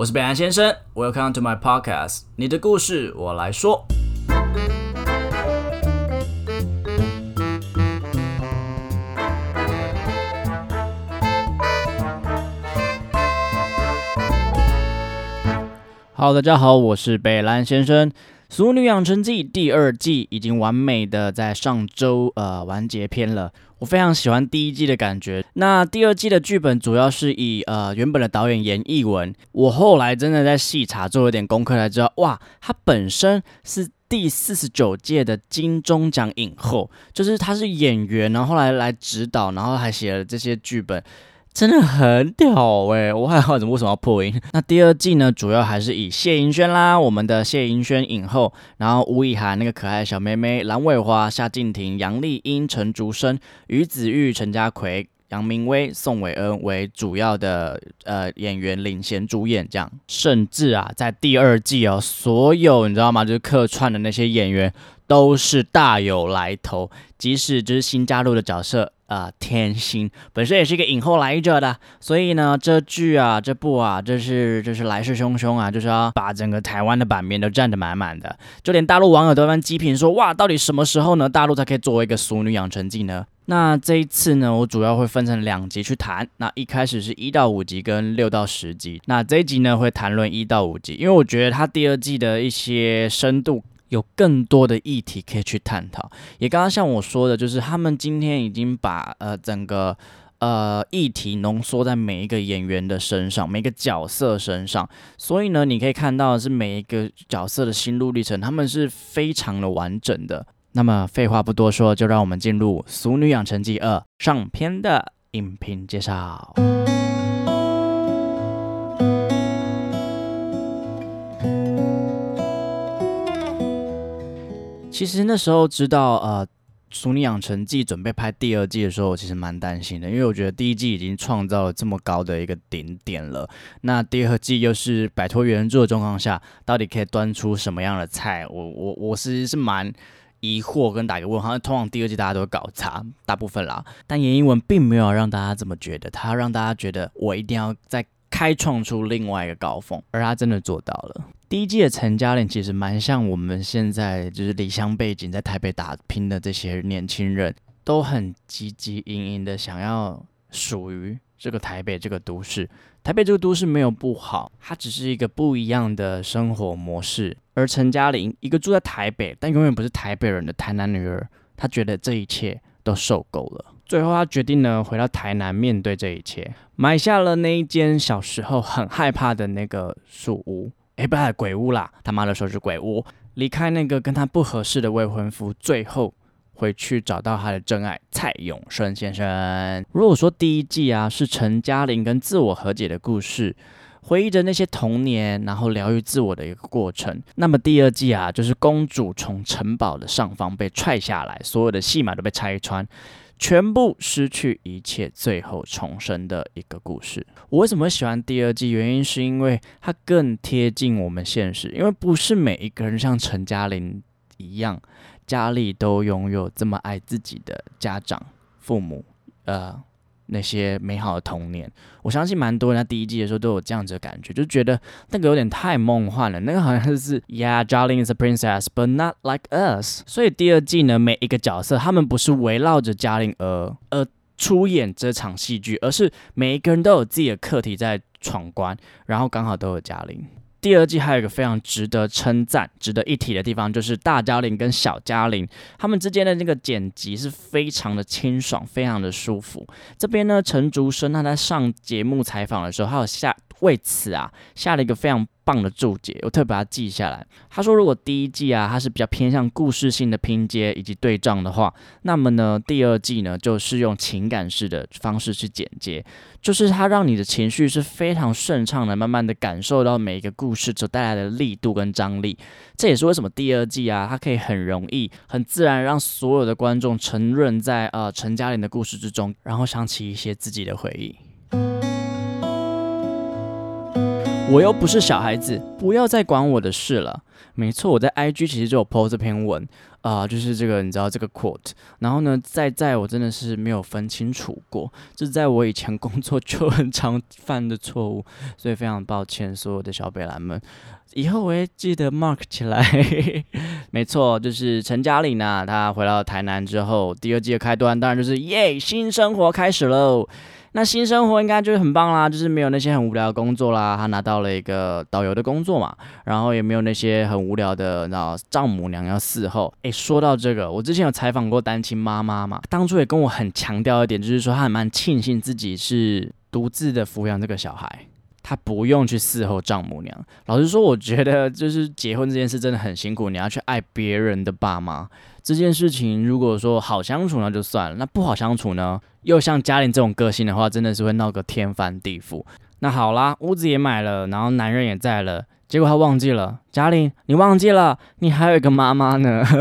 我是北岸先生，Welcome to my podcast，你的故事我来说。Hello，大家好，我是北兰先生。《俗女养成记》第二季已经完美的在上周呃完结篇了，我非常喜欢第一季的感觉。那第二季的剧本主要是以呃原本的导演严艺文，我后来真的在细查做了点功课才知道，哇，他本身是第四十九届的金钟奖影后，就是他是演员，然后后来来指导，然后还写了这些剧本。真的很屌哎！我还好，怎么为什么要破音？那第二季呢，主要还是以谢盈萱啦，我们的谢盈萱影后，然后吴以涵那个可爱小妹妹，蓝伟华、夏静婷、杨丽英、陈竹生、于子玉、陈家奎、杨明威、宋伟恩为主要的呃演员领衔主演，这样。甚至啊，在第二季哦，所有你知道吗？就是客串的那些演员都是大有来头，即使就是新加入的角色。啊，天心本身也是一个影后来着的，所以呢，这剧啊，这部啊，这是这是来势汹汹啊，就是要把整个台湾的版面都占得满满的，就连大陆网友都在批评说，哇，到底什么时候呢？大陆才可以作为一个熟女养成记呢？那这一次呢，我主要会分成两集去谈，那一开始是一到五集跟六到十集，那这一集呢会谈论一到五集，因为我觉得它第二季的一些深度。有更多的议题可以去探讨，也刚刚像我说的，就是他们今天已经把呃整个呃议题浓缩在每一个演员的身上，每个角色身上，所以呢，你可以看到是每一个角色的心路历程，他们是非常的完整的。那么废话不多说，就让我们进入《俗女养成记二》上篇的影评介绍。其实那时候知道呃《俗女养成记》准备拍第二季的时候，我其实蛮担心的，因为我觉得第一季已经创造了这么高的一个顶点了，那第二季又是摆脱原著的状况下，到底可以端出什么样的菜？我我我是是蛮疑惑跟打个问号。通常第二季大家都搞砸，大部分啦，但严英文并没有让大家这么觉得，他让大家觉得我一定要再开创出另外一个高峰，而他真的做到了。第一季的陈嘉玲其实蛮像我们现在就是离乡背景在台北打拼的这些年轻人，都很积极营营的想要属于这个台北这个都市。台北这个都市没有不好，它只是一个不一样的生活模式。而陈嘉玲一个住在台北但永远不是台北人的台南女儿，她觉得这一切都受够了。最后她决定呢回到台南面对这一切，买下了那一间小时候很害怕的那个树屋。哎，不是鬼屋啦！他妈的说是鬼屋。离开那个跟他不合适的未婚夫，最后回去找到他的真爱蔡永生先生。如果说第一季啊是陈嘉玲跟自我和解的故事，回忆着那些童年，然后疗愈自我的一个过程，那么第二季啊就是公主从城堡的上方被踹下来，所有的戏码都被拆穿。全部失去一切，最后重生的一个故事。我为什么喜欢第二季？原因是因为它更贴近我们现实。因为不是每一个人像陈嘉玲一样，家里都拥有这么爱自己的家长、父母，呃。那些美好的童年，我相信蛮多人在第一季的时候都有这样子的感觉，就觉得那个有点太梦幻了。那个好像是 Yeah, Jolin is a princess, but not like us。所以第二季呢，每一个角色他们不是围绕着嘉玲而而出演这场戏剧，而是每一个人都有自己的课题在闯关，然后刚好都有嘉玲。第二季还有一个非常值得称赞、值得一提的地方，就是大嘉玲跟小嘉玲他们之间的那个剪辑是非常的清爽，非常的舒服。这边呢，陈竹生他在上节目采访的时候，还有下为此啊下了一个非常。棒的注解，我特别把它记下来。他说，如果第一季啊，它是比较偏向故事性的拼接以及对仗的话，那么呢，第二季呢，就是用情感式的方式去剪接，就是它让你的情绪是非常顺畅的，慢慢的感受到每一个故事所带来的力度跟张力。这也是为什么第二季啊，它可以很容易、很自然让所有的观众沉润在呃陈嘉玲的故事之中，然后想起一些自己的回忆。我又不是小孩子，不要再管我的事了。没错，我在 IG 其实就有 po 这篇文啊，就是这个你知道这个 quote。然后呢，在在我真的是没有分清楚过，这在我以前工作就很常犯的错误，所以非常抱歉所有的小北兰们，以后我会记得 mark 起来。没错，就是陈嘉玲呐，她回到台南之后，第二季的开端当然就是耶，新生活开始喽。那新生活应该就是很棒啦，就是没有那些很无聊的工作啦，他拿到了一个导游的工作嘛，然后也没有那些很无聊的，那丈母娘要伺候。诶，说到这个，我之前有采访过单亲妈妈嘛，当初也跟我很强调一点，就是说她蛮庆幸自己是独自的抚养这个小孩。他不用去伺候丈母娘。老实说，我觉得就是结婚这件事真的很辛苦，你要去爱别人的爸妈这件事情，如果说好相处那就算了，那不好相处呢？又像嘉玲这种个性的话，真的是会闹个天翻地覆。那好啦，屋子也买了，然后男人也在了，结果他忘记了，嘉玲，你忘记了，你还有一个妈妈呢。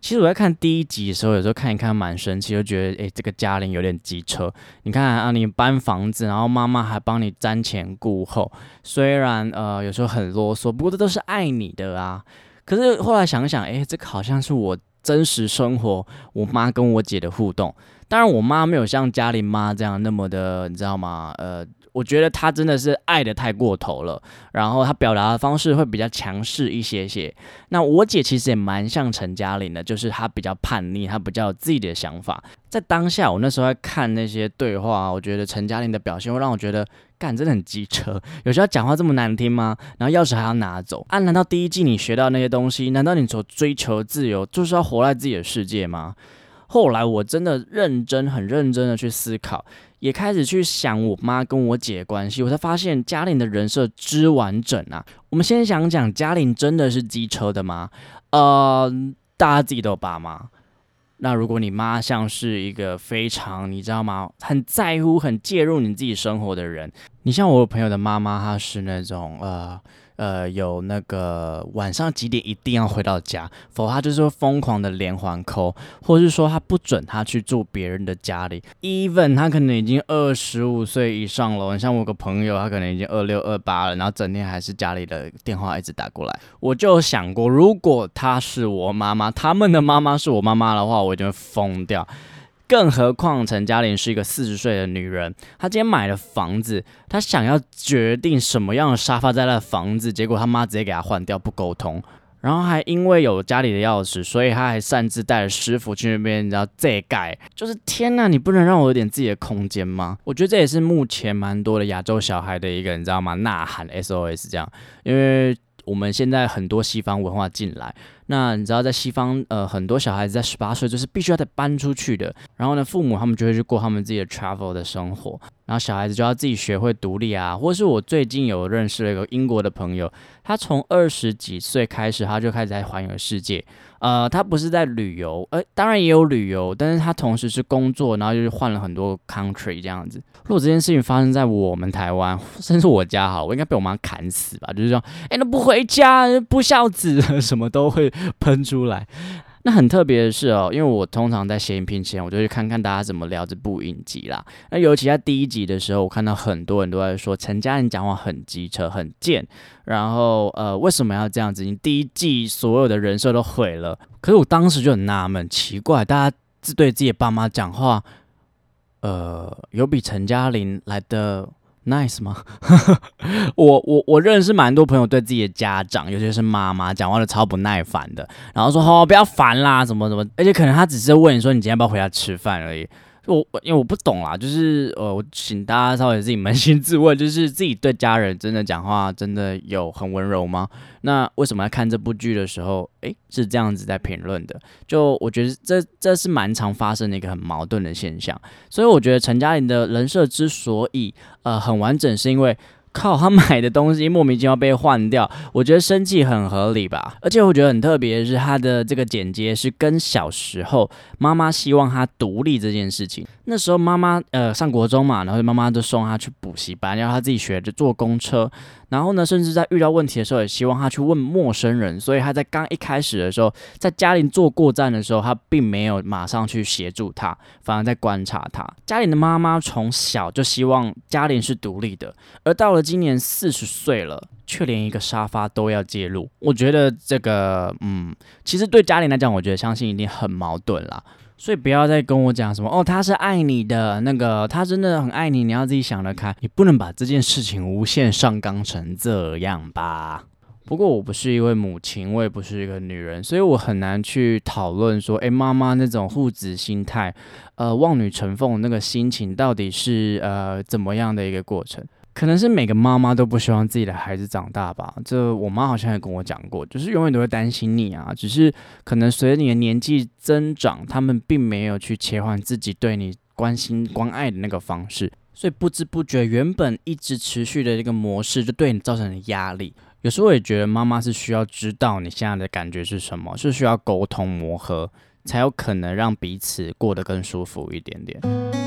其实我在看第一集的时候，有时候看一看蛮生气，就觉得诶，这个嘉玲有点机车。你看啊，你搬房子，然后妈妈还帮你瞻前顾后，虽然呃有时候很啰嗦，不过这都是爱你的啊。可是后来想想，诶，这个好像是我真实生活我妈跟我姐的互动。当然，我妈没有像嘉玲妈这样那么的，你知道吗？呃。我觉得他真的是爱的太过头了，然后他表达的方式会比较强势一些些。那我姐其实也蛮像陈嘉玲的，就是她比较叛逆，她比较有自己的想法。在当下，我那时候在看那些对话，我觉得陈嘉玲的表现会让我觉得，干真的很机车。有时候讲话这么难听吗？然后钥匙还要拿走啊？难道第一季你学到那些东西，难道你所追求自由就是要活在自己的世界吗？后来我真的认真、很认真的去思考。也开始去想我妈跟我姐关系，我才发现嘉玲的人设之完整啊。我们先想讲嘉玲真的是机车的吗？呃，大家自己都有爸妈。那如果你妈像是一个非常你知道吗，很在乎、很介入你自己生活的人，你像我朋友的妈妈，她是那种呃。呃，有那个晚上几点一定要回到家，否则他就是会疯狂的连环扣，或是说他不准他去住别人的家里。Even 他可能已经二十五岁以上了，你像我个朋友，他可能已经二六二八了，然后整天还是家里的电话一直打过来。我就想过，如果他是我妈妈，他们的妈妈是我妈妈的话，我一定会疯掉。更何况陈嘉玲是一个四十岁的女人，她今天买了房子，她想要决定什么样的沙发在那房子，结果她妈直接给她换掉，不沟通，然后还因为有家里的钥匙，所以她还擅自带着师傅去那边，你知道这盖，就是天呐，你不能让我有点自己的空间吗？我觉得这也是目前蛮多的亚洲小孩的一个，你知道吗？呐喊 SOS 这样，因为我们现在很多西方文化进来。那你知道，在西方，呃，很多小孩子在十八岁就是必须要得搬出去的。然后呢，父母他们就会去过他们自己的 travel 的生活，然后小孩子就要自己学会独立啊。或是我最近有认识了一个英国的朋友，他从二十几岁开始，他就开始在环游世界。呃，他不是在旅游，呃，当然也有旅游，但是他同时是工作，然后就是换了很多 country 这样子。如果这件事情发生在我们台湾，甚至我家哈，我应该被我妈砍死吧？就是说，哎，那不回家，不孝子，什么都会喷出来。那很特别的是哦，因为我通常在写影片前，我就去看看大家怎么聊这部影集啦。那尤其在第一集的时候，我看到很多人都在说陈嘉玲讲话很机车、很贱，然后呃，为什么要这样子？你第一季所有的人设都毁了。可是我当时就很纳闷，奇怪，大家自对自己爸妈讲话，呃，有比陈嘉玲来的。Nice 吗？我我我认识蛮多朋友对自己的家长，尤其是妈妈，讲话都超不耐烦的，然后说哦不要烦啦，怎么怎么，而且可能他只是问你说你今天要不要回家吃饭而已。我因为我不懂啦，就是呃，我请大家稍微自己扪心自问，就是自己对家人真的讲话真的有很温柔吗？那为什么要看这部剧的时候，诶，是这样子在评论的？就我觉得这这是蛮常发生的一个很矛盾的现象，所以我觉得陈嘉玲的人设之所以呃很完整，是因为。靠，他买的东西莫名其妙被换掉，我觉得生气很合理吧。而且我觉得很特别的是，他的这个剪接是跟小时候妈妈希望他独立这件事情。那时候妈妈呃上国中嘛，然后妈妈就送他去补习班，然后他自己学着坐公车。然后呢，甚至在遇到问题的时候，也希望他去问陌生人。所以他在刚一开始的时候，在嘉玲坐过站的时候，他并没有马上去协助他，反而在观察他。嘉玲的妈妈从小就希望嘉玲是独立的，而到了今年四十岁了，却连一个沙发都要介入。我觉得这个，嗯，其实对嘉玲来讲，我觉得相信一定很矛盾啦。所以不要再跟我讲什么哦，他是爱你的，那个他真的很爱你，你要自己想得开，你不能把这件事情无限上纲成这样吧。不过我不是一位母亲，我也不是一个女人，所以我很难去讨论说，诶，妈妈那种护子心态，呃，望女成凤那个心情到底是呃怎么样的一个过程。可能是每个妈妈都不希望自己的孩子长大吧。这我妈好像也跟我讲过，就是永远都会担心你啊。只是可能随着你的年纪增长，他们并没有去切换自己对你关心关爱的那个方式，所以不知不觉原本一直持续的这个模式就对你造成了压力。有时候也觉得妈妈是需要知道你现在的感觉是什么，是需要沟通磨合，才有可能让彼此过得更舒服一点点。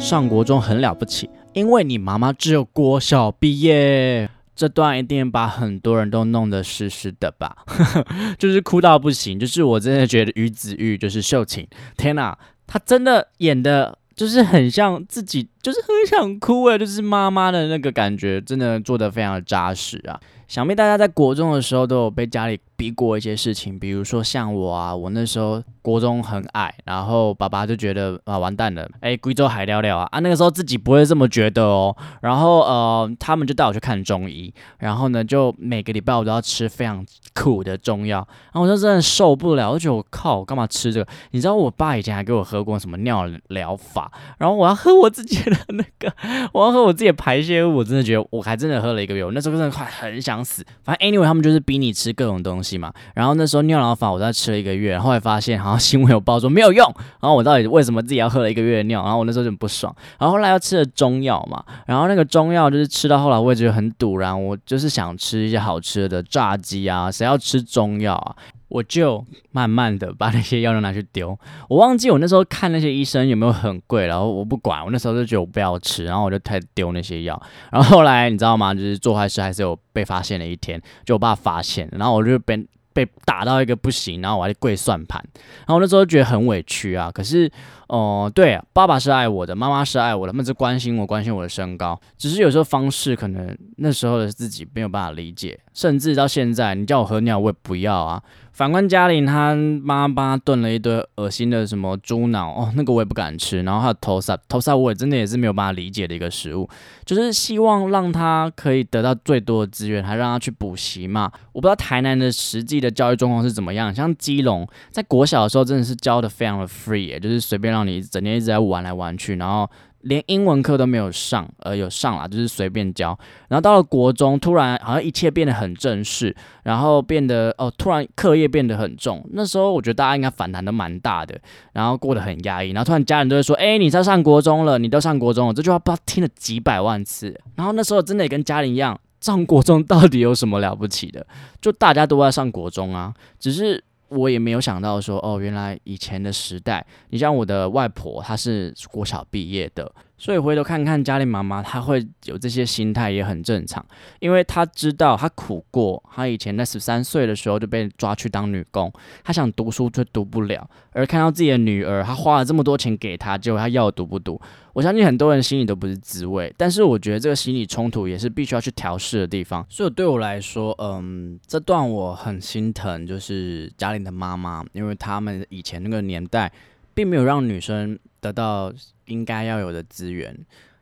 上国中很了不起，因为你妈妈只有国小毕业。这段一定把很多人都弄得湿湿的吧，就是哭到不行。就是我真的觉得于子玉就是秀琴，天哪，她真的演的就是很像自己，就是很想哭哎，就是妈妈的那个感觉，真的做的非常的扎实啊。想必大家在国中的时候都有被家里逼过一些事情，比如说像我啊，我那时候国中很矮，然后爸爸就觉得啊完蛋了，哎，贵州海聊聊啊啊，那个时候自己不会这么觉得哦，然后呃，他们就带我去看中医，然后呢，就每个礼拜我都要吃非常苦的中药，然后我就真的受不了，而且我靠，我干嘛吃这个？你知道我爸以前还给我喝过什么尿疗法，然后我要喝我自己的 那个，我要喝我自己的排泄物，我真的觉得我还真的喝了一个月，我那时候真的快很想。死，反正 anyway 他们就是逼你吃各种东西嘛。然后那时候尿疗法我在吃了一个月，后来发现好像新闻有报说没有用。然后我到底为什么自己要喝了一个月的尿？然后我那时候就很不爽。然后后来又吃了中药嘛，然后那个中药就是吃到后来我也觉得很堵然，我就是想吃一些好吃的炸鸡啊，谁要吃中药啊？我就慢慢的把那些药都拿去丢，我忘记我那时候看那些医生有没有很贵，然后我不管，我那时候就觉得我不要吃，然后我就开始丢那些药，然后后来你知道吗？就是做坏事还是有被发现的一天，就我爸发现，然后我就被被打到一个不行，然后我还跪算盘，然后我那时候觉得很委屈啊，可是。哦，对，爸爸是爱我的，妈妈是爱我的，他们是关心我，关心我的身高。只是有时候方式可能那时候的自己没有办法理解，甚至到现在，你叫我喝尿我也不要啊。反观嘉玲，她妈妈炖了一堆恶心的什么猪脑哦，那个我也不敢吃。然后还有头沙，头沙我也真的也是没有办法理解的一个食物，就是希望让他可以得到最多的资源，还让他去补习嘛。我不知道台南的实际的教育状况是怎么样，像基隆在国小的时候真的是教的非常的 free，就是随便让你整天一直在玩来玩去，然后。连英文课都没有上，呃，有上啦，就是随便教。然后到了国中，突然好像一切变得很正式，然后变得哦，突然课业变得很重。那时候我觉得大家应该反弹的蛮大的，然后过得很压抑。然后突然家人都会说：“哎，你在上国中了，你都上国中了。”这句话不知道听了几百万次。然后那时候真的也跟家人一样，上国中到底有什么了不起的？就大家都在上国中啊，只是。我也没有想到说，哦，原来以前的时代，你像我的外婆，她是国小毕业的。所以回头看看嘉玲妈妈，她会有这些心态也很正常，因为她知道她苦过，她以前在十三岁的时候就被抓去当女工，她想读书却读不了，而看到自己的女儿，她花了这么多钱给她，结果她要读不读？我相信很多人心里都不是滋味，但是我觉得这个心理冲突也是必须要去调试的地方。所以对我来说，嗯，这段我很心疼，就是嘉玲的妈妈，因为他们以前那个年代，并没有让女生得到。应该要有的资源，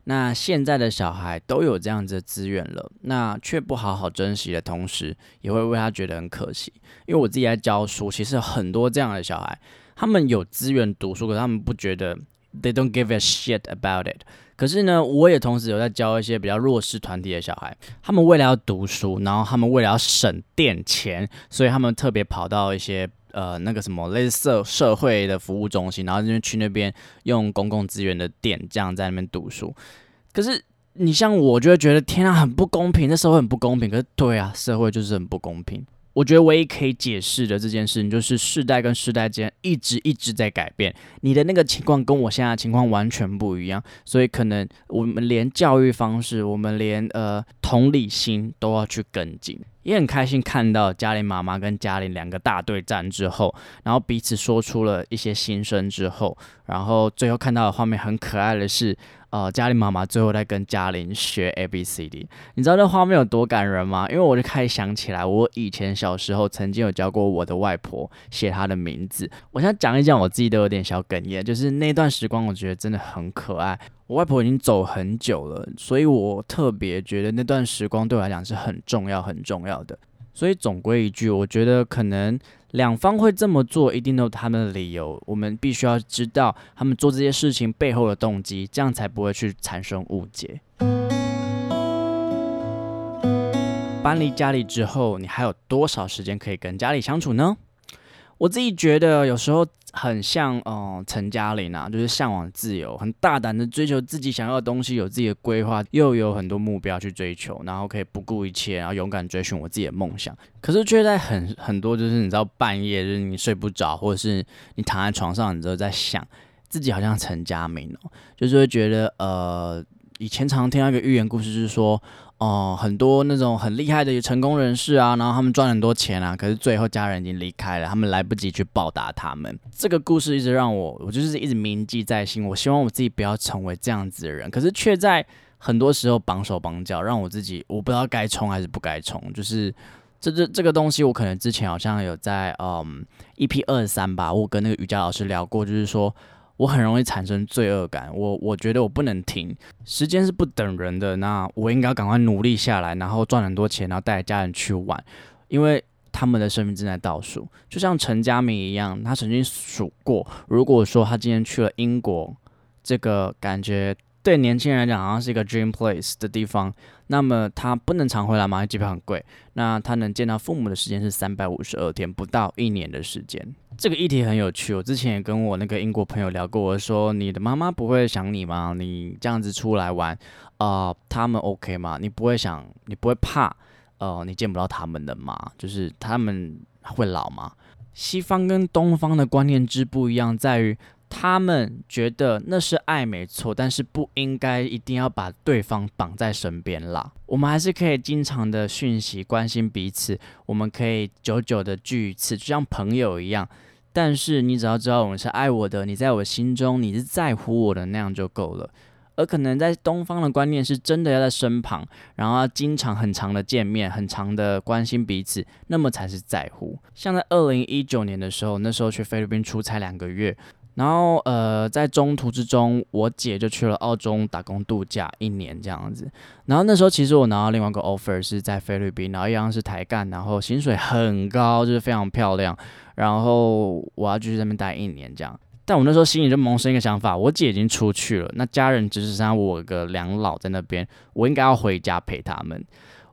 那现在的小孩都有这样子的资源了，那却不好好珍惜的同时，也会为他觉得很可惜。因为我自己在教书，其实很多这样的小孩，他们有资源读书，可他们不觉得，they don't give a shit about it。可是呢，我也同时有在教一些比较弱势团体的小孩，他们为了要读书，然后他们为了要省电钱，所以他们特别跑到一些。呃，那个什么类似社社会的服务中心，然后就去那边用公共资源的店，这样在那边读书。可是你像我，就会觉得天啊，很不公平，那社会很不公平。可是对啊，社会就是很不公平。我觉得唯一可以解释的这件事情，就是世代跟世代间一直一直在改变。你的那个情况跟我现在的情况完全不一样，所以可能我们连教育方式，我们连呃同理心都要去跟进。也很开心看到嘉玲妈妈跟嘉玲两个大对战之后，然后彼此说出了一些心声之后，然后最后看到的画面很可爱的是。呃，嘉玲妈妈最后在跟嘉玲学 A B C D，你知道那画面有多感人吗？因为我就开始想起来，我以前小时候曾经有教过我的外婆写她的名字。我现在讲一讲，我自己都有点小哽咽，就是那段时光，我觉得真的很可爱。我外婆已经走很久了，所以我特别觉得那段时光对我来讲是很重要、很重要的。所以总归一句，我觉得可能。两方会这么做，一定都有他们的理由。我们必须要知道他们做这些事情背后的动机，这样才不会去产生误解。搬离家里之后，你还有多少时间可以跟家里相处呢？我自己觉得有时候很像，嗯，陈嘉玲啊，就是向往自由，很大胆的追求自己想要的东西，有自己的规划，又有很多目标去追求，然后可以不顾一切，然后勇敢追寻我自己的梦想。可是却在很很多，就是你知道半夜，就是你睡不着，或者是你躺在床上，你都在想自己好像陈嘉明哦，就是会觉得，呃，以前常听到一个寓言故事，就是说。哦，很多那种很厉害的成功人士啊，然后他们赚很多钱啊，可是最后家人已经离开了，他们来不及去报答他们。这个故事一直让我，我就是一直铭记在心。我希望我自己不要成为这样子的人，可是却在很多时候绑手绑脚，让我自己我不知道该冲还是不该冲。就是这这这个东西，我可能之前好像有在嗯 EP 二三吧，我跟那个瑜伽老师聊过，就是说。我很容易产生罪恶感，我我觉得我不能停，时间是不等人的，那我应该赶快努力下来，然后赚很多钱，然后带家人去玩，因为他们的生命正在倒数，就像陈佳明一样，他曾经数过，如果说他今天去了英国，这个感觉对年轻人来讲好像是一个 dream place 的地方。那么他不能常回来吗？机票很贵。那他能见到父母的时间是三百五十二天，不到一年的时间。这个议题很有趣。我之前也跟我那个英国朋友聊过，我说你的妈妈不会想你吗？你这样子出来玩，啊，他们 OK 吗？你不会想，你不会怕，呃，你见不到他们的吗？就是他们会老吗？西方跟东方的观念之不一样，在于。他们觉得那是爱没错，但是不应该一定要把对方绑在身边啦。我们还是可以经常的讯息关心彼此，我们可以久久的聚一次，就像朋友一样。但是你只要知道我们是爱我的，你在我心中你是在乎我的那样就够了。而可能在东方的观念是真的要在身旁，然后要经常很长的见面，很长的关心彼此，那么才是在乎。像在二零一九年的时候，那时候去菲律宾出差两个月。然后，呃，在中途之中，我姐就去了澳洲打工度假一年这样子。然后那时候，其实我拿到另外一个 offer 是在菲律宾，然后一样是台干，然后薪水很高，就是非常漂亮。然后我要继续在那边待一年这样。但我那时候心里就萌生一个想法：我姐已经出去了，那家人只剩下我个两老在那边，我应该要回家陪他们。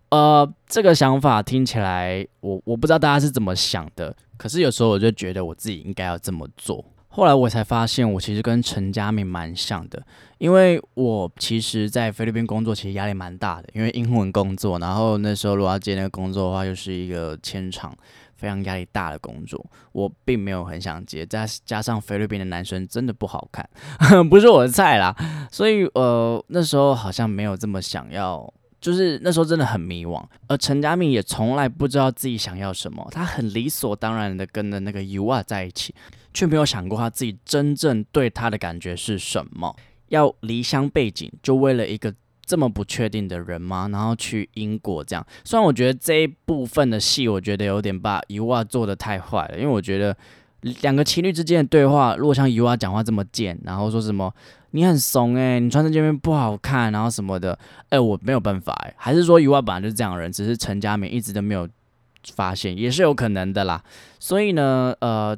呃，这个想法听起来，我我不知道大家是怎么想的。可是有时候我就觉得我自己应该要这么做。后来我才发现，我其实跟陈佳明蛮像的，因为我其实，在菲律宾工作其实压力蛮大的，因为英文工作，然后那时候如果要接那个工作的话，又是一个牵场非常压力大的工作，我并没有很想接，再加上菲律宾的男生真的不好看，不是我的菜啦，所以呃那时候好像没有这么想要。就是那时候真的很迷惘，而陈佳明也从来不知道自己想要什么，他很理所当然的跟着那个 U 啊在一起，却没有想过他自己真正对他的感觉是什么。要离乡背景，就为了一个这么不确定的人吗？然后去英国这样？虽然我觉得这一部分的戏，我觉得有点把 U 啊做的太坏了，因为我觉得两个情侣之间的对话，如果像 U 啊讲话这么贱，然后说什么。你很怂诶，你穿这件面不好看，然后什么的，哎，我没有办法诶，还是说余外本来就是这样的人，只是陈佳明一直都没有发现，也是有可能的啦。所以呢，呃，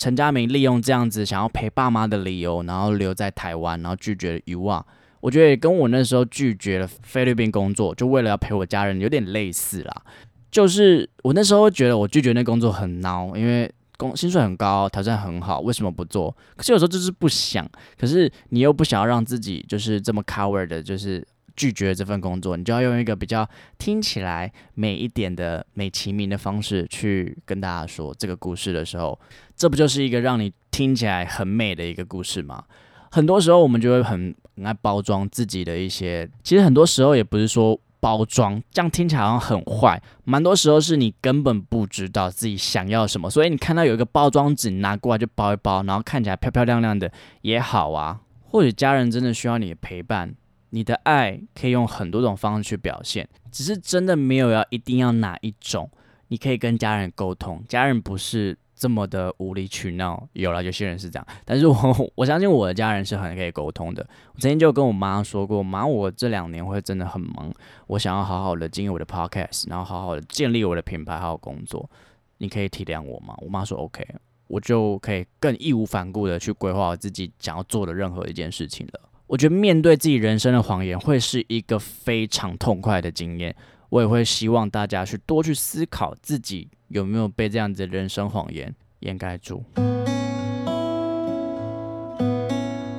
陈佳明利用这样子想要陪爸妈的理由，然后留在台湾，然后拒绝余外，我觉得也跟我那时候拒绝了菲律宾工作，就为了要陪我家人，有点类似啦。就是我那时候觉得我拒绝那工作很孬，因为。工薪水很高，挑战很好，为什么不做？可是有时候就是不想，可是你又不想要让自己就是这么 cover 的，就是拒绝这份工作，你就要用一个比较听起来美一点的美其名的方式去跟大家说这个故事的时候，这不就是一个让你听起来很美的一个故事吗？很多时候我们就会很很爱包装自己的一些，其实很多时候也不是说包装，这样听起来好像很坏，蛮多时候是你根本不知道自己想要什么，所以你看到有一个包装纸拿过来就包一包，然后看起来漂漂亮亮的也好啊。或者家人真的需要你的陪伴，你的爱可以用很多种方式去表现，只是真的没有要一定要哪一种，你可以跟家人沟通，家人不是。这么的无理取闹，有了有些人是这样，但是我 我相信我的家人是很可以沟通的。我曾经就跟我妈说过，妈，我这两年会真的很忙，我想要好好的经营我的 podcast，然后好好的建立我的品牌，好好工作。你可以体谅我吗？我妈说 OK，我就可以更义无反顾的去规划我自己想要做的任何一件事情了。我觉得面对自己人生的谎言会是一个非常痛快的经验。我也会希望大家去多去思考自己有没有被这样子的人生谎言掩盖住。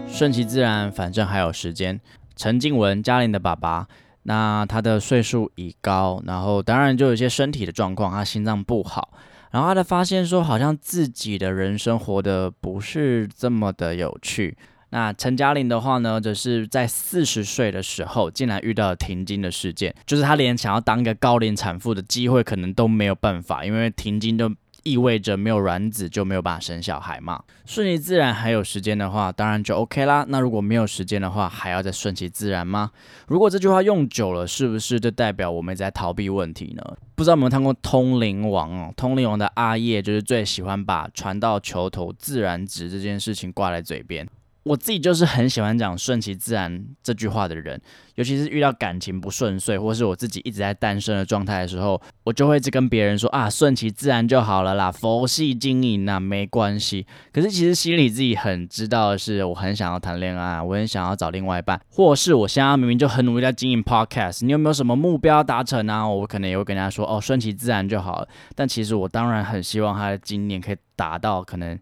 顺其自然，反正还有时间。陈静文，嘉玲的爸爸，那他的岁数已高，然后当然就有一些身体的状况，他心脏不好，然后他的发现说，好像自己的人生活得不是这么的有趣。那陈嘉玲的话呢，则是在四十岁的时候，竟然遇到了停经的事件，就是她连想要当一个高龄产妇的机会，可能都没有办法，因为停经就意味着没有卵子就没有办法生小孩嘛。顺其自然还有时间的话，当然就 OK 啦。那如果没有时间的话，还要再顺其自然吗？如果这句话用久了，是不是就代表我们在逃避问题呢？不知道有没有看过《通灵王》哦，《通灵王》的阿叶就是最喜欢把“船到桥头自然直”这件事情挂在嘴边。我自己就是很喜欢讲顺其自然这句话的人，尤其是遇到感情不顺遂，或是我自己一直在单身的状态的时候，我就会一直跟别人说啊，顺其自然就好了啦，佛系经营那没关系。可是其实心里自己很知道的是，我很想要谈恋爱，我很想要找另外一半，或是我现在明明就很努力在经营 podcast，你有没有什么目标达成啊？我可能也会跟人家说哦，顺其自然就好了。但其实我当然很希望他的今年可以达到可能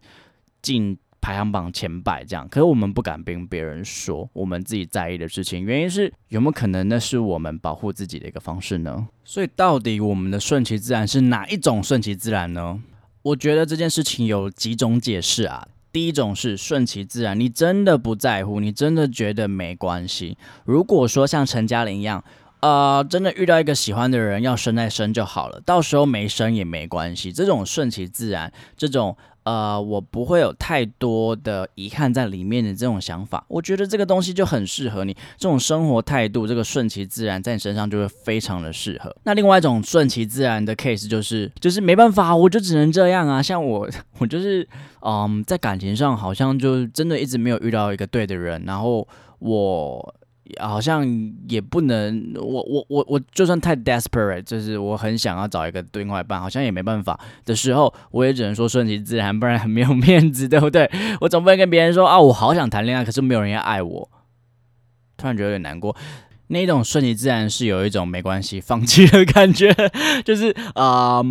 近。排行榜前百这样，可是我们不敢跟别人说我们自己在意的事情，原因是有没有可能那是我们保护自己的一个方式呢？所以到底我们的顺其自然是哪一种顺其自然呢？我觉得这件事情有几种解释啊。第一种是顺其自然，你真的不在乎，你真的觉得没关系。如果说像陈嘉玲一样，呃，真的遇到一个喜欢的人，要生再生就好了，到时候没生也没关系。这种顺其自然，这种。呃，我不会有太多的遗憾在里面的这种想法，我觉得这个东西就很适合你这种生活态度，这个顺其自然在你身上就会非常的适合。那另外一种顺其自然的 case 就是，就是没办法，我就只能这样啊。像我，我就是，嗯，在感情上好像就真的一直没有遇到一个对的人，然后我。好像也不能，我我我我就算太 desperate，就是我很想要找一个另外一半，好像也没办法的时候，我也只能说顺其自然，不然很没有面子，对不对？我总不能跟别人说啊，我好想谈恋爱，可是没有人要爱我，突然觉得有点难过。那种顺其自然是有一种没关系，放弃的感觉，就是啊。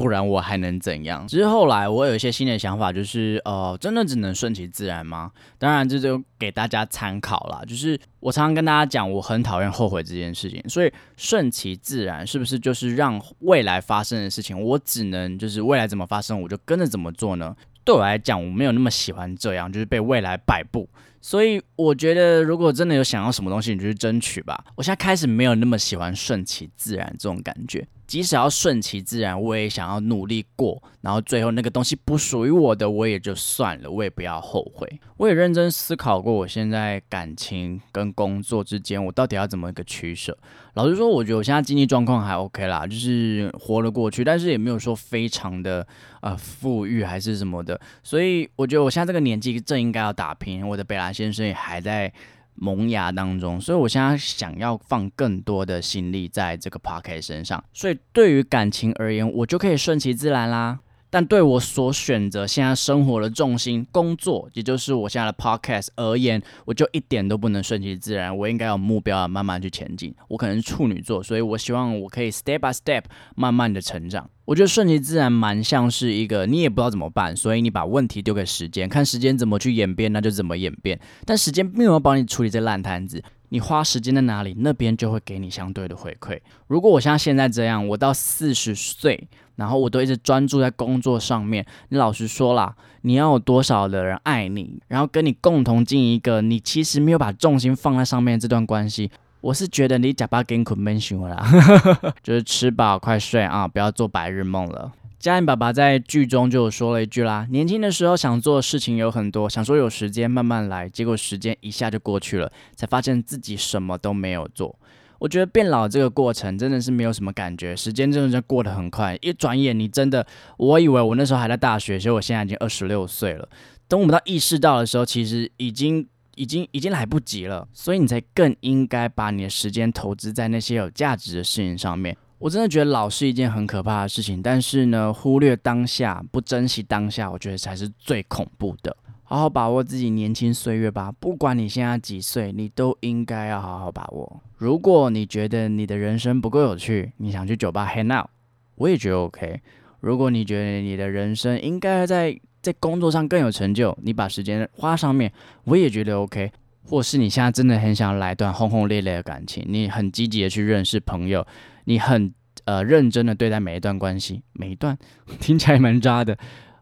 不然我还能怎样？只是后来我有一些新的想法，就是呃，真的只能顺其自然吗？当然这就给大家参考啦。就是我常常跟大家讲，我很讨厌后悔这件事情，所以顺其自然是不是就是让未来发生的事情，我只能就是未来怎么发生，我就跟着怎么做呢？对我来讲，我没有那么喜欢这样，就是被未来摆布。所以我觉得，如果真的有想要什么东西，你就去争取吧。我现在开始没有那么喜欢顺其自然这种感觉。即使要顺其自然，我也想要努力过，然后最后那个东西不属于我的，我也就算了，我也不要后悔。我也认真思考过，我现在感情跟工作之间，我到底要怎么一个取舍。老实说，我觉得我现在经济状况还 OK 啦，就是活了过去，但是也没有说非常的呃富裕还是什么的。所以我觉得我现在这个年纪正应该要打拼。我的北兰先生也还在。萌芽当中，所以我现在想要放更多的心力在这个 Parker 身上，所以对于感情而言，我就可以顺其自然啦。但对我所选择现在生活的重心、工作，也就是我现在的 podcast 而言，我就一点都不能顺其自然。我应该有目标，慢慢去前进。我可能是处女座，所以我希望我可以 step by step 慢慢的成长。我觉得顺其自然蛮像是一个你也不知道怎么办，所以你把问题丢给时间，看时间怎么去演变，那就怎么演变。但时间并没有帮你处理这烂摊子。你花时间在哪里，那边就会给你相对的回馈。如果我像现在这样，我到四十岁，然后我都一直专注在工作上面，你老实说啦，你要有多少的人爱你，然后跟你共同经营一个你其实没有把重心放在上面这段关系，我是觉得你假巴跟困闷醒了啦，就是吃饱快睡啊，不要做白日梦了。嘉颖爸爸在剧中就说了一句啦：“年轻的时候想做的事情有很多，想说有时间慢慢来，结果时间一下就过去了，才发现自己什么都没有做。”我觉得变老这个过程真的是没有什么感觉，时间真的是过得很快，一转眼你真的，我以为我那时候还在大学，所以我现在已经二十六岁了。等我们到意识到的时候，其实已经、已经、已经来不及了，所以你才更应该把你的时间投资在那些有价值的事情上面。我真的觉得老是一件很可怕的事情，但是呢，忽略当下，不珍惜当下，我觉得才是最恐怖的。好好把握自己年轻岁月吧，不管你现在几岁，你都应该要好好把握。如果你觉得你的人生不够有趣，你想去酒吧 hang out，我也觉得 OK。如果你觉得你的人生应该在在工作上更有成就，你把时间花上面，我也觉得 OK。或是你现在真的很想来段轰轰烈烈的感情，你很积极的去认识朋友。你很呃认真的对待每一段关系，每一段 听起来蛮渣的，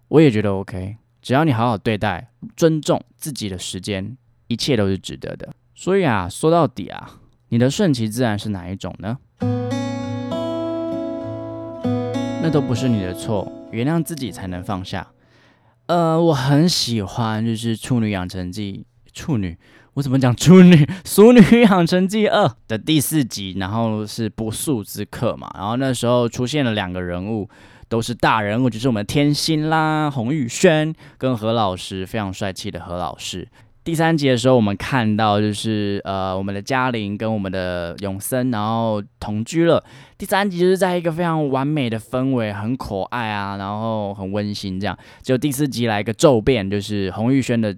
我也觉得 OK。只要你好好对待，尊重自己的时间，一切都是值得的。所以啊，说到底啊，你的顺其自然是哪一种呢？那都不是你的错，原谅自己才能放下。呃，我很喜欢就是《处女养成记》，处女。我怎么讲《处女熟女养成记二》的第四集，然后是不速之客嘛，然后那时候出现了两个人物，都是大人物，就是我们的天心啦，洪宇轩跟何老师，非常帅气的何老师。第三集的时候，我们看到就是呃我们的嘉玲跟我们的永森，然后同居了。第三集就是在一个非常完美的氛围，很可爱啊，然后很温馨这样。就第四集来一个骤变，就是洪玉轩的。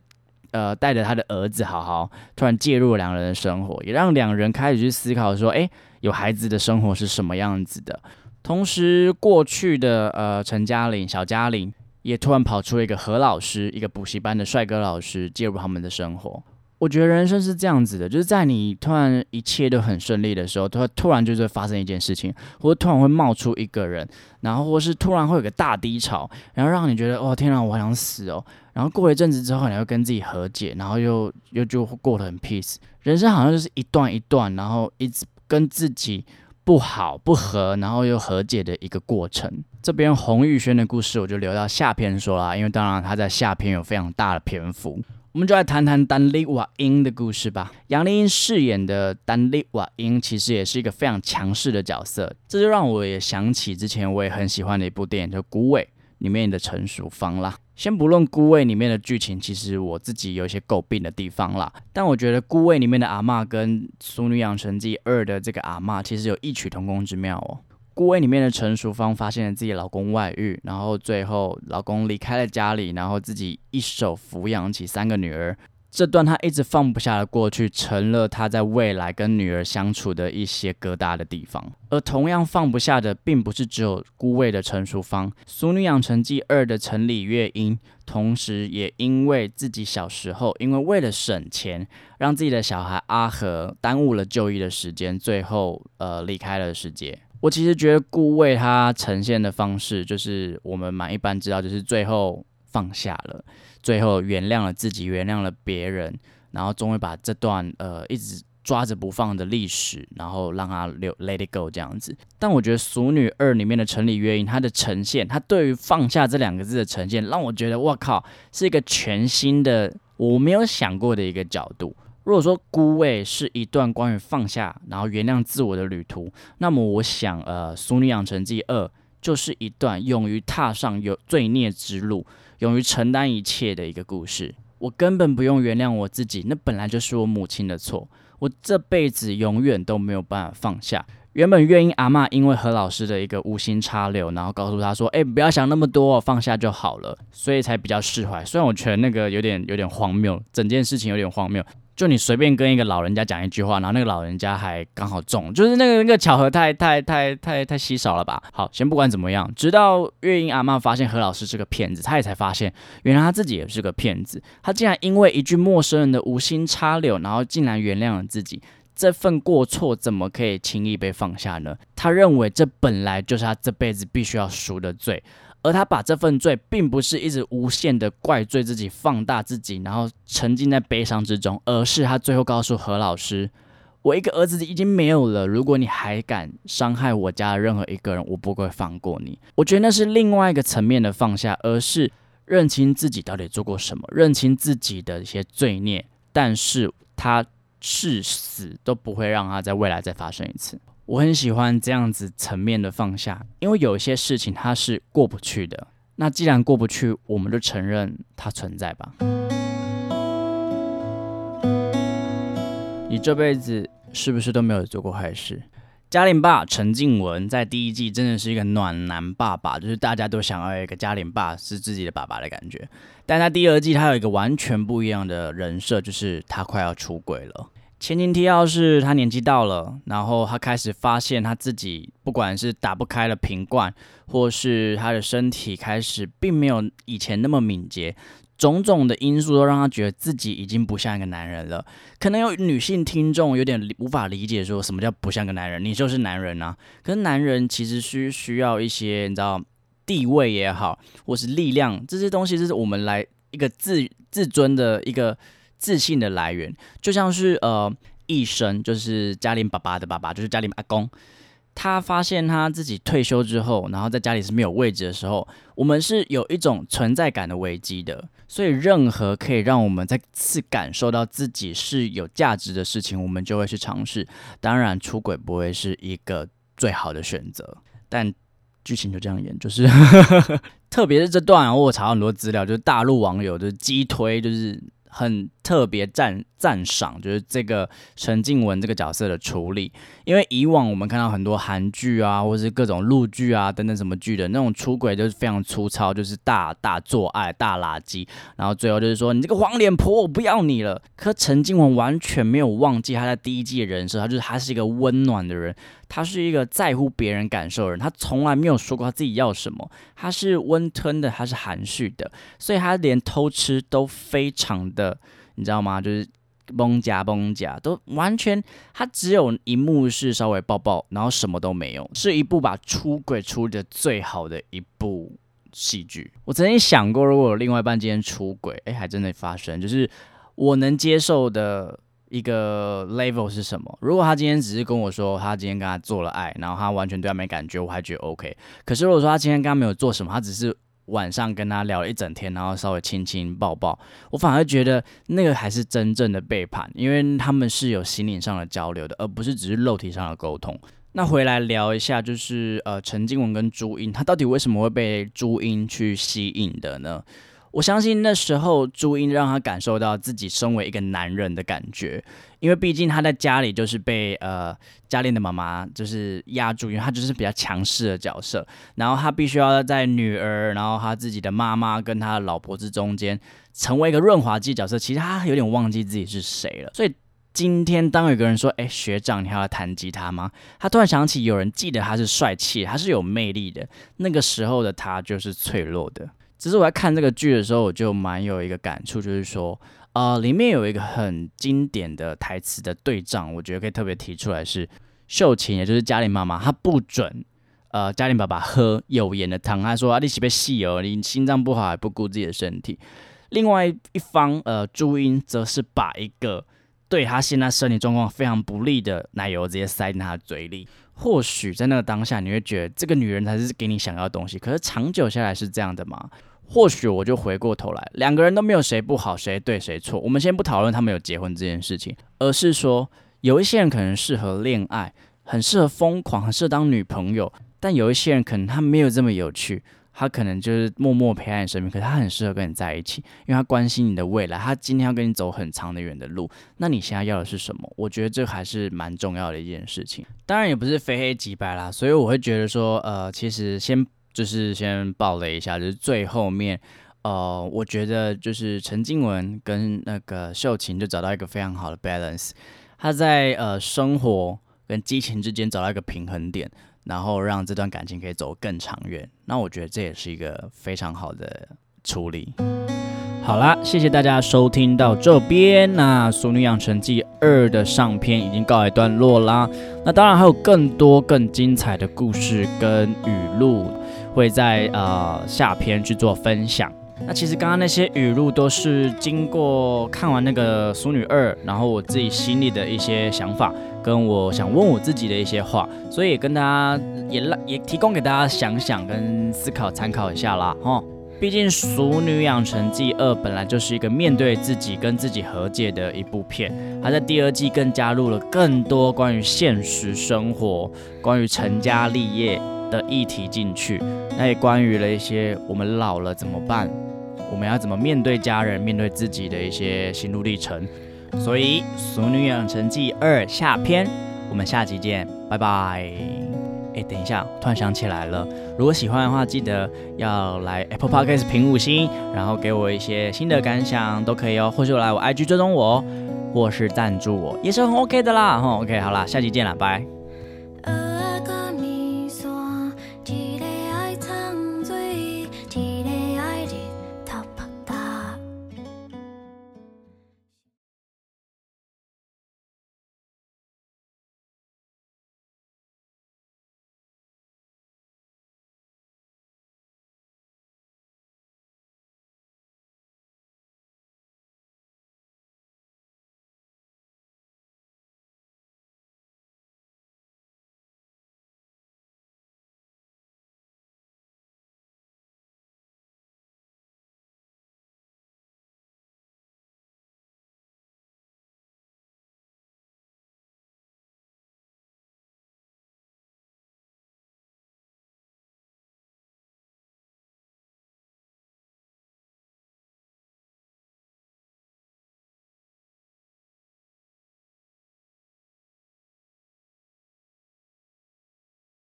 呃，带着他的儿子，好好突然介入两人的生活，也让两人开始去思考说，哎，有孩子的生活是什么样子的。同时，过去的呃陈嘉玲、小嘉玲也突然跑出一个何老师，一个补习班的帅哥老师介入他们的生活。我觉得人生是这样子的，就是在你突然一切都很顺利的时候，突突然就是发生一件事情，或者突然会冒出一个人，然后或是突然会有个大低潮，然后让你觉得哦天啊，我好想死哦。然后过一阵子之后，你会跟自己和解，然后又又就过得很 peace。人生好像就是一段一段，然后一直跟自己不好不和，然后又和解的一个过程。这边洪玉轩的故事我就留到下篇说啦，因为当然他在下篇有非常大的篇幅。我们就来谈谈丹丽瓦英的故事吧。杨丽英饰演的丹丽瓦英其实也是一个非常强势的角色，这就让我也想起之前我也很喜欢的一部电影，叫《孤味》里面的成熟方啦。先不论《孤味》里面的剧情，其实我自己有一些诟病的地方啦，但我觉得《孤味》里面的阿嬷跟《淑女养成记二》的这个阿嬷其实有异曲同工之妙哦。孤味里面的成熟方发现了自己老公外遇，然后最后老公离开了家里，然后自己一手抚养起三个女儿。这段他一直放不下的过去，成了他在未来跟女儿相处的一些疙瘩的地方。而同样放不下的，并不是只有孤味的陈淑芳，《俗女养成记二》的陈李月英，同时也因为自己小时候，因为为了省钱，让自己的小孩阿和耽误了就医的时间，最后呃离开了世界。我其实觉得顾魏他呈现的方式，就是我们蛮一般知道，就是最后放下了，最后原谅了自己，原谅了别人，然后终于把这段呃一直抓着不放的历史，然后让他留 let it go 这样子。但我觉得《俗女二》里面的陈李月英，她的呈现，她对于放下这两个字的呈现，让我觉得我靠，是一个全新的我没有想过的一个角度。如果说孤味是一段关于放下，然后原谅自我的旅途，那么我想，呃，《俗女养成记二》就是一段勇于踏上有罪孽之路、勇于承担一切的一个故事。我根本不用原谅我自己，那本来就是我母亲的错，我这辈子永远都没有办法放下。原本愿意阿妈因为何老师的一个无心插柳，然后告诉他说：“哎，不要想那么多，放下就好了。”所以才比较释怀。虽然我觉得那个有点有点荒谬，整件事情有点荒谬。就你随便跟一个老人家讲一句话，然后那个老人家还刚好中，就是那个那个巧合太太太太太稀少了吧？好，先不管怎么样，直到月英阿妈发现何老师是个骗子，他也才发现原来他自己也是个骗子。他竟然因为一句陌生人的无心插柳，然后竟然原谅了自己，这份过错怎么可以轻易被放下呢？他认为这本来就是他这辈子必须要赎的罪，而他把这份罪，并不是一直无限的怪罪自己、放大自己，然后沉浸在悲伤之中，而是他最后告诉何老师：“我一个儿子已经没有了，如果你还敢伤害我家的任何一个人，我不会放过你。”我觉得那是另外一个层面的放下，而是认清自己到底做过什么，认清自己的一些罪孽，但是他。誓死都不会让他在未来再发生一次。我很喜欢这样子层面的放下，因为有一些事情它是过不去的。那既然过不去，我们就承认它存在吧。你这辈子是不是都没有做过坏事？嘉玲爸陈静文在第一季真的是一个暖男爸爸，就是大家都想要一个嘉玲爸是自己的爸爸的感觉。但他第二季他有一个完全不一样的人设，就是他快要出轨了。前情提要是他年纪到了，然后他开始发现他自己不管是打不开了瓶罐，或是他的身体开始并没有以前那么敏捷。种种的因素都让他觉得自己已经不像一个男人了。可能有女性听众有点无法理解，说什么叫不像个男人？你就是男人啊！可是男人其实需需要一些，你知道，地位也好，或是力量这些东西，这是我们来一个自自尊的一个自信的来源。就像是呃，一生就是嘉玲爸爸的爸爸，就是嘉玲阿公。他发现他自己退休之后，然后在家里是没有位置的时候，我们是有一种存在感的危机的。所以，任何可以让我们再次感受到自己是有价值的事情，我们就会去尝试。当然，出轨不会是一个最好的选择，但剧情就这样演，就是 特别是这段，我查很多资料，就是大陆网友的激推，就是。很特别赞赞赏，就是这个陈静文这个角色的处理，因为以往我们看到很多韩剧啊，或是各种陆剧啊等等什么剧的那种出轨，就是非常粗糙，就是大大做爱、大垃圾，然后最后就是说你这个黄脸婆，我不要你了。可陈静文完全没有忘记他在第一季的人设，他就是他是一个温暖的人。他是一个在乎别人感受的人，他从来没有说过他自己要什么，他是温吞的，他是含蓄的，所以他连偷吃都非常的，你知道吗？就是崩夹崩夹，都完全，他只有一幕是稍微抱抱，然后什么都没有，是一部把出轨出的最好的一部戏剧。我曾经想过，如果有另外一半今天出轨，哎，还真的发生，就是我能接受的。一个 level 是什么？如果他今天只是跟我说他今天跟他做了爱，然后他完全对他没感觉，我还觉得 OK。可是如果说他今天跟他没有做什么，他只是晚上跟他聊了一整天，然后稍微亲亲抱抱，我反而觉得那个还是真正的背叛，因为他们是有心灵上的交流的，而不是只是肉体上的沟通。那回来聊一下，就是呃陈静文跟朱茵，他到底为什么会被朱茵去吸引的呢？我相信那时候朱茵让他感受到自己身为一个男人的感觉，因为毕竟他在家里就是被呃嘉玲的妈妈就是压住，因为他就是比较强势的角色，然后他必须要在女儿，然后他自己的妈妈跟他的老婆之中间成为一个润滑剂角色，其实他有点忘记自己是谁了。所以今天当有个人说：“哎，学长，你还要弹吉他吗？”他突然想起有人记得他是帅气，他是有魅力的，那个时候的他就是脆弱的。只是我在看这个剧的时候，我就蛮有一个感触，就是说，呃，里面有一个很经典的台词的对仗，我觉得可以特别提出来，是秀琴，也就是嘉玲妈妈，她不准呃嘉玲爸爸喝有盐的汤，她说啊，你是被戏哦，你心脏不好还不顾自己的身体。另外一方，呃，朱茵则是把一个对她现在身体状况非常不利的奶油直接塞进她的嘴里。或许在那个当下，你会觉得这个女人才是给你想要的东西，可是长久下来是这样的吗？或许我就回过头来，两个人都没有谁不好，谁对谁错。我们先不讨论他们有结婚这件事情，而是说有一些人可能适合恋爱，很适合疯狂，很适合当女朋友。但有一些人可能他没有这么有趣，他可能就是默默陪在你身边，可是他很适合跟你在一起，因为他关心你的未来，他今天要跟你走很长的远的路。那你现在要的是什么？我觉得这还是蛮重要的一件事情。当然也不是非黑即白啦，所以我会觉得说，呃，其实先。就是先爆雷一下，就是最后面，呃，我觉得就是陈静文跟那个秀琴就找到一个非常好的 balance，他在呃生活跟激情之间找到一个平衡点，然后让这段感情可以走更长远。那我觉得这也是一个非常好的处理。好啦，谢谢大家收听到这边，那《俗女养成记》二的上篇已经告一段落啦。那当然还有更多更精彩的故事跟语录，会在呃下篇去做分享。那其实刚刚那些语录都是经过看完那个《淑女二》，然后我自己心里的一些想法，跟我想问我自己的一些话，所以跟大家也让也提供给大家想想跟思考参考一下啦，哈。毕竟《熟女养成记二》本来就是一个面对自己跟自己和解的一部片，它在第二季更加入了更多关于现实生活、关于成家立业的议题进去，那也关于了一些我们老了怎么办。我们要怎么面对家人、面对自己的一些心路历程？所以《俗女养成记二》下篇，我们下期见，拜拜。哎，等一下，突然想起来了，如果喜欢的话，记得要来 Apple Podcast 评五星，然后给我一些新的感想都可以哦，或是来我 IG 追踪我，或是赞助我，也是很 OK 的啦。，OK，好啦，下期见了，拜。